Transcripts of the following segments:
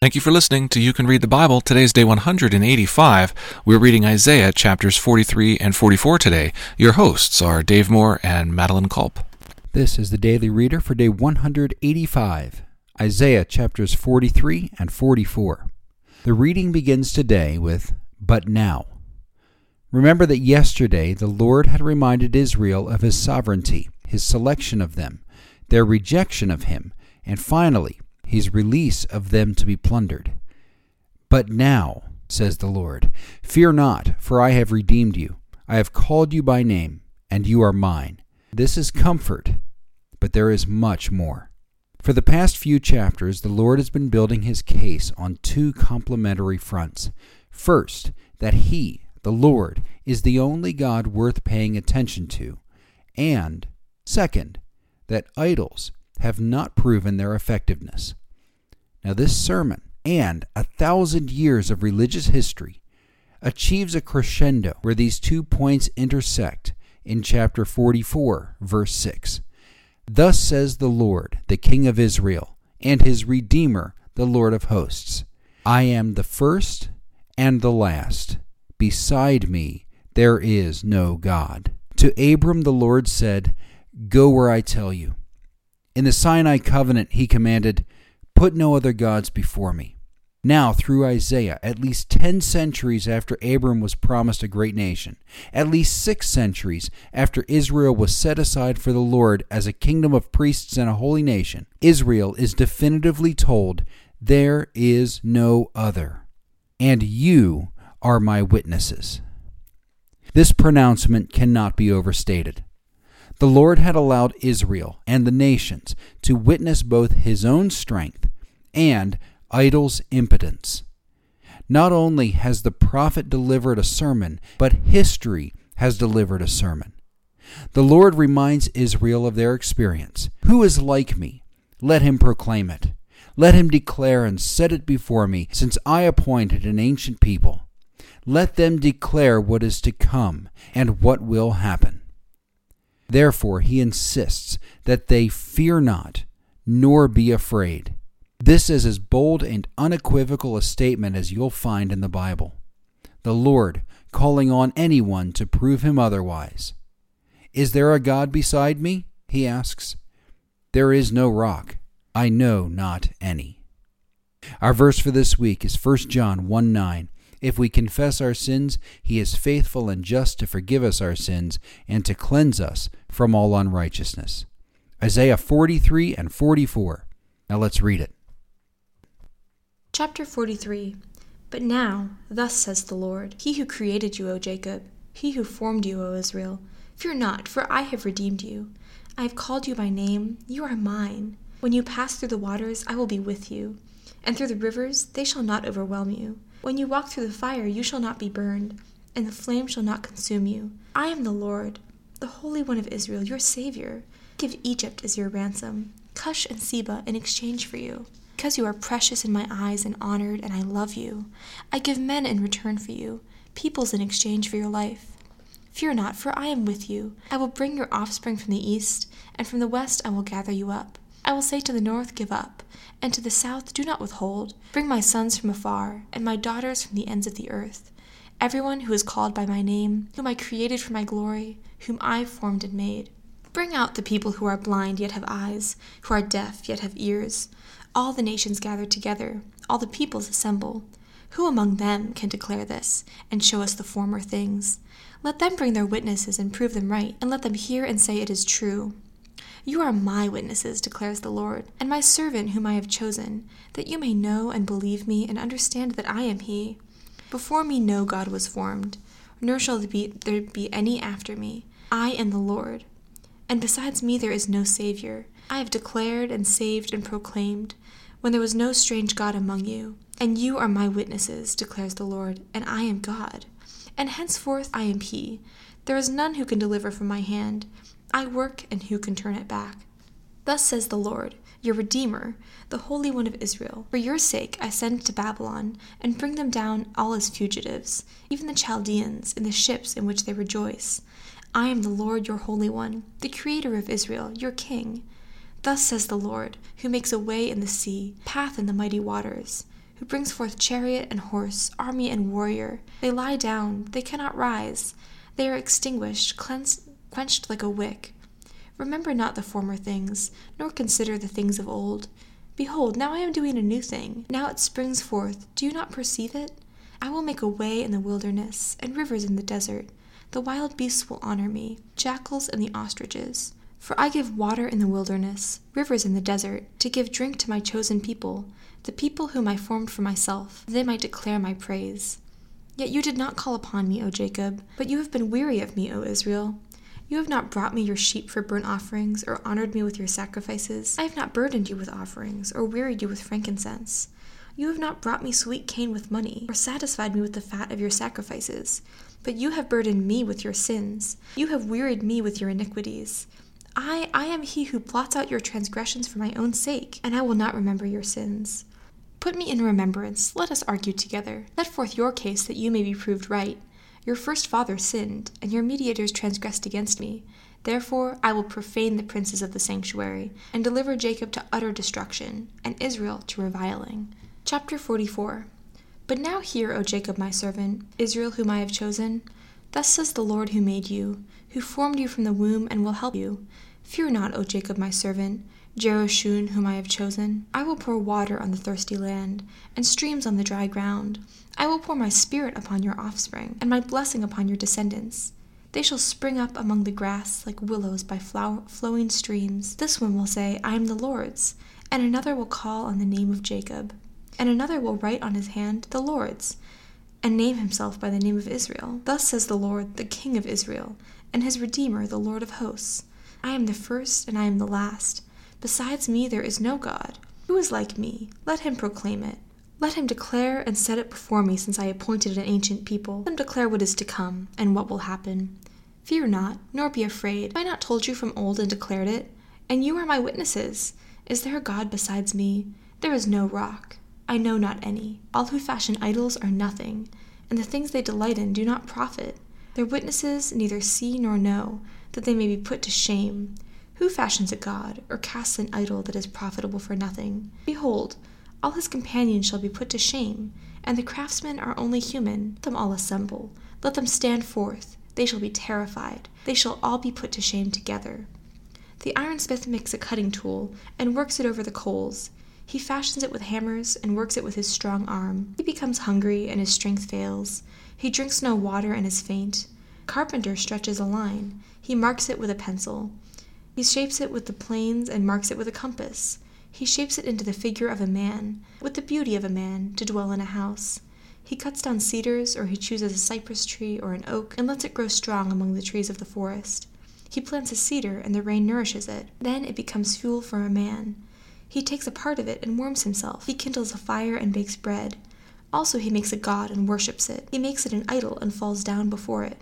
Thank you for listening to You Can Read the Bible. Today's day 185. We're reading Isaiah chapters 43 and 44 today. Your hosts are Dave Moore and Madeline Culp. This is the Daily Reader for day 185, Isaiah chapters 43 and 44. The reading begins today with, But now. Remember that yesterday the Lord had reminded Israel of his sovereignty, his selection of them, their rejection of him, and finally, his release of them to be plundered. But now, says the Lord, fear not, for I have redeemed you. I have called you by name, and you are mine. This is comfort, but there is much more. For the past few chapters, the Lord has been building his case on two complementary fronts. First, that he, the Lord, is the only God worth paying attention to, and, second, that idols have not proven their effectiveness. Now, this sermon and a thousand years of religious history achieves a crescendo where these two points intersect in chapter 44, verse 6. Thus says the Lord, the King of Israel, and his Redeemer, the Lord of hosts I am the first and the last. Beside me there is no God. To Abram the Lord said, Go where I tell you. In the Sinai covenant he commanded, Put no other gods before me. Now, through Isaiah, at least ten centuries after Abram was promised a great nation, at least six centuries after Israel was set aside for the Lord as a kingdom of priests and a holy nation, Israel is definitively told, There is no other, and you are my witnesses. This pronouncement cannot be overstated. The Lord had allowed Israel and the nations to witness both his own strength and idol's impotence. Not only has the prophet delivered a sermon, but history has delivered a sermon. The Lord reminds Israel of their experience. Who is like me? Let him proclaim it. Let him declare and set it before me, since I appointed an ancient people. Let them declare what is to come and what will happen. Therefore, he insists that they fear not, nor be afraid. This is as bold and unequivocal a statement as you'll find in the Bible. The Lord calling on anyone to prove him otherwise. Is there a God beside me? he asks. There is no rock. I know not any. Our verse for this week is 1 John 1 9. If we confess our sins, he is faithful and just to forgive us our sins and to cleanse us from all unrighteousness. Isaiah 43 and 44. Now let's read it. Chapter 43 But now, thus says the Lord, He who created you, O Jacob, He who formed you, O Israel, Fear not, for I have redeemed you. I have called you by name, you are mine. When you pass through the waters, I will be with you, and through the rivers, they shall not overwhelm you. When you walk through the fire, you shall not be burned, and the flame shall not consume you. I am the Lord, the Holy One of Israel, your Savior. Give Egypt as your ransom, Cush and Seba in exchange for you. Because you are precious in my eyes and honored, and I love you, I give men in return for you, peoples in exchange for your life. Fear not, for I am with you. I will bring your offspring from the east, and from the west I will gather you up. I will say to the north, Give up, and to the south, Do not withhold. Bring my sons from afar, and my daughters from the ends of the earth. Everyone who is called by my name, whom I created for my glory, whom I formed and made. Bring out the people who are blind yet have eyes, who are deaf yet have ears. All the nations gather together, all the peoples assemble. Who among them can declare this, and show us the former things? Let them bring their witnesses and prove them right, and let them hear and say it is true. You are my witnesses, declares the Lord, and my servant whom I have chosen, that you may know and believe me and understand that I am He. Before me no God was formed, nor shall there be, there be any after me. I am the Lord, and besides me there is no Savior. I have declared and saved and proclaimed, when there was no strange God among you. And you are my witnesses, declares the Lord, and I am God. And henceforth I am He. There is none who can deliver from my hand. I work, and who can turn it back? Thus says the Lord, your Redeemer, the Holy One of Israel. For your sake I send to Babylon, and bring them down all as fugitives, even the Chaldeans, in the ships in which they rejoice. I am the Lord your Holy One, the Creator of Israel, your King. Thus says the Lord, who makes a way in the sea, path in the mighty waters, who brings forth chariot and horse, army and warrior. They lie down, they cannot rise. They are extinguished, cleansed, quenched like a wick. Remember not the former things, nor consider the things of old. Behold, now I am doing a new thing. Now it springs forth. Do you not perceive it? I will make a way in the wilderness, and rivers in the desert. The wild beasts will honor me, jackals and the ostriches. For I give water in the wilderness, rivers in the desert, to give drink to my chosen people, the people whom I formed for myself, that they might declare my praise. Yet you did not call upon me, O Jacob, but you have been weary of me, O Israel. You have not brought me your sheep for burnt offerings, or honored me with your sacrifices. I have not burdened you with offerings, or wearied you with frankincense. You have not brought me sweet cane with money, or satisfied me with the fat of your sacrifices. But you have burdened me with your sins. You have wearied me with your iniquities. I, I am he who blots out your transgressions for my own sake, and I will not remember your sins. Put me in remembrance, let us argue together. Let forth your case that you may be proved right. Your first father sinned, and your mediators transgressed against me. Therefore I will profane the princes of the sanctuary, and deliver Jacob to utter destruction, and Israel to reviling. Chapter 44 But now hear, O Jacob my servant, Israel whom I have chosen. Thus says the Lord who made you, who formed you from the womb and will help you. Fear not, O Jacob my servant, Jeshurun whom I have chosen. I will pour water on the thirsty land, and streams on the dry ground. I will pour my spirit upon your offspring, and my blessing upon your descendants. They shall spring up among the grass like willows by flow- flowing streams. This one will say, I am the Lord's, and another will call on the name of Jacob, and another will write on his hand, the Lord's, and name himself by the name of Israel. Thus says the Lord, the King of Israel, and his Redeemer, the Lord of hosts I am the first, and I am the last. Besides me there is no God. Who is like me? Let him proclaim it. Let him declare and set it before me, since I appointed an ancient people. Let him declare what is to come, and what will happen. Fear not, nor be afraid. Have I not told you from old and declared it? And you are my witnesses. Is there a God besides me? There is no rock. I know not any. All who fashion idols are nothing, and the things they delight in do not profit. Their witnesses neither see nor know, that they may be put to shame. Who fashions a god, or casts an idol that is profitable for nothing? Behold, all his companions shall be put to shame, and the craftsmen are only human. Let them all assemble. Let them stand forth. They shall be terrified. They shall all be put to shame together. The ironsmith makes a cutting tool, and works it over the coals. He fashions it with hammers, and works it with his strong arm. He becomes hungry, and his strength fails. He drinks no water, and is faint. Carpenter stretches a line. He marks it with a pencil. He shapes it with the planes and marks it with a compass. He shapes it into the figure of a man, with the beauty of a man, to dwell in a house. He cuts down cedars, or he chooses a cypress tree or an oak, and lets it grow strong among the trees of the forest. He plants a cedar, and the rain nourishes it. Then it becomes fuel for a man. He takes a part of it and warms himself. He kindles a fire and bakes bread. Also, he makes a god and worships it. He makes it an idol and falls down before it.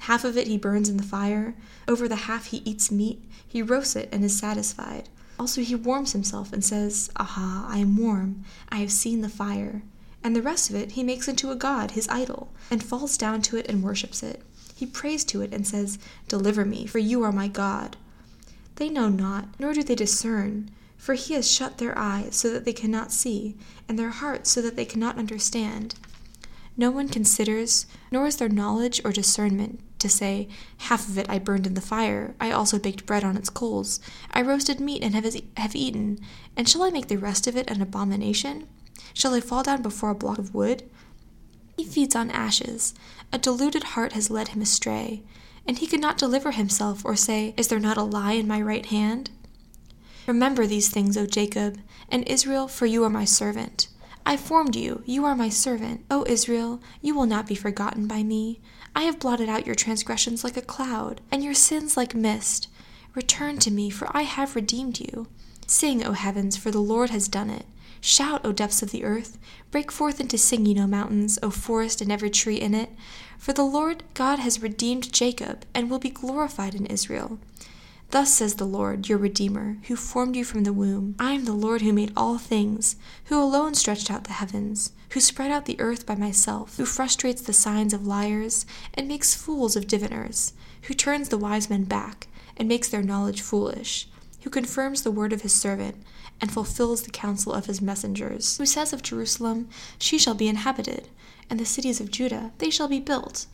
Half of it he burns in the fire. Over the half he eats meat. He roasts it and is satisfied. Also, he warms himself and says, Aha, I am warm. I have seen the fire. And the rest of it he makes into a god, his idol, and falls down to it and worships it. He prays to it and says, Deliver me, for you are my God. They know not, nor do they discern, for he has shut their eyes so that they cannot see, and their hearts so that they cannot understand. No one considers, nor is there knowledge or discernment to say, Half of it I burned in the fire, I also baked bread on its coals, I roasted meat and have, have eaten, and shall I make the rest of it an abomination? Shall I fall down before a block of wood? He feeds on ashes. A deluded heart has led him astray, and he could not deliver himself or say, Is there not a lie in my right hand? Remember these things, O Jacob, and Israel, for you are my servant. I formed you, you are my servant. O Israel, you will not be forgotten by me. I have blotted out your transgressions like a cloud, and your sins like mist. Return to me, for I have redeemed you. Sing, O heavens, for the Lord has done it. Shout, O depths of the earth. Break forth into singing, O mountains, O forest and every tree in it. For the Lord God has redeemed Jacob, and will be glorified in Israel. Thus says the Lord, your Redeemer, who formed you from the womb. I am the Lord who made all things, who alone stretched out the heavens, who spread out the earth by myself, who frustrates the signs of liars, and makes fools of diviners, who turns the wise men back, and makes their knowledge foolish, who confirms the word of his servant, and fulfills the counsel of his messengers, who says of Jerusalem, She shall be inhabited, and the cities of Judah, they shall be built,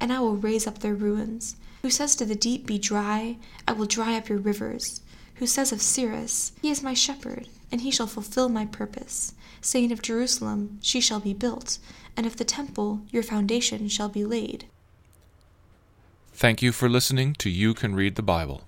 and I will raise up their ruins, who says to the deep, Be dry, I will dry up your rivers, who says of Cyrus, He is my shepherd, and he shall fulfill my purpose, saying of Jerusalem, She shall be built, and of the temple, Your foundation shall be laid. Thank you for listening to You Can Read the Bible.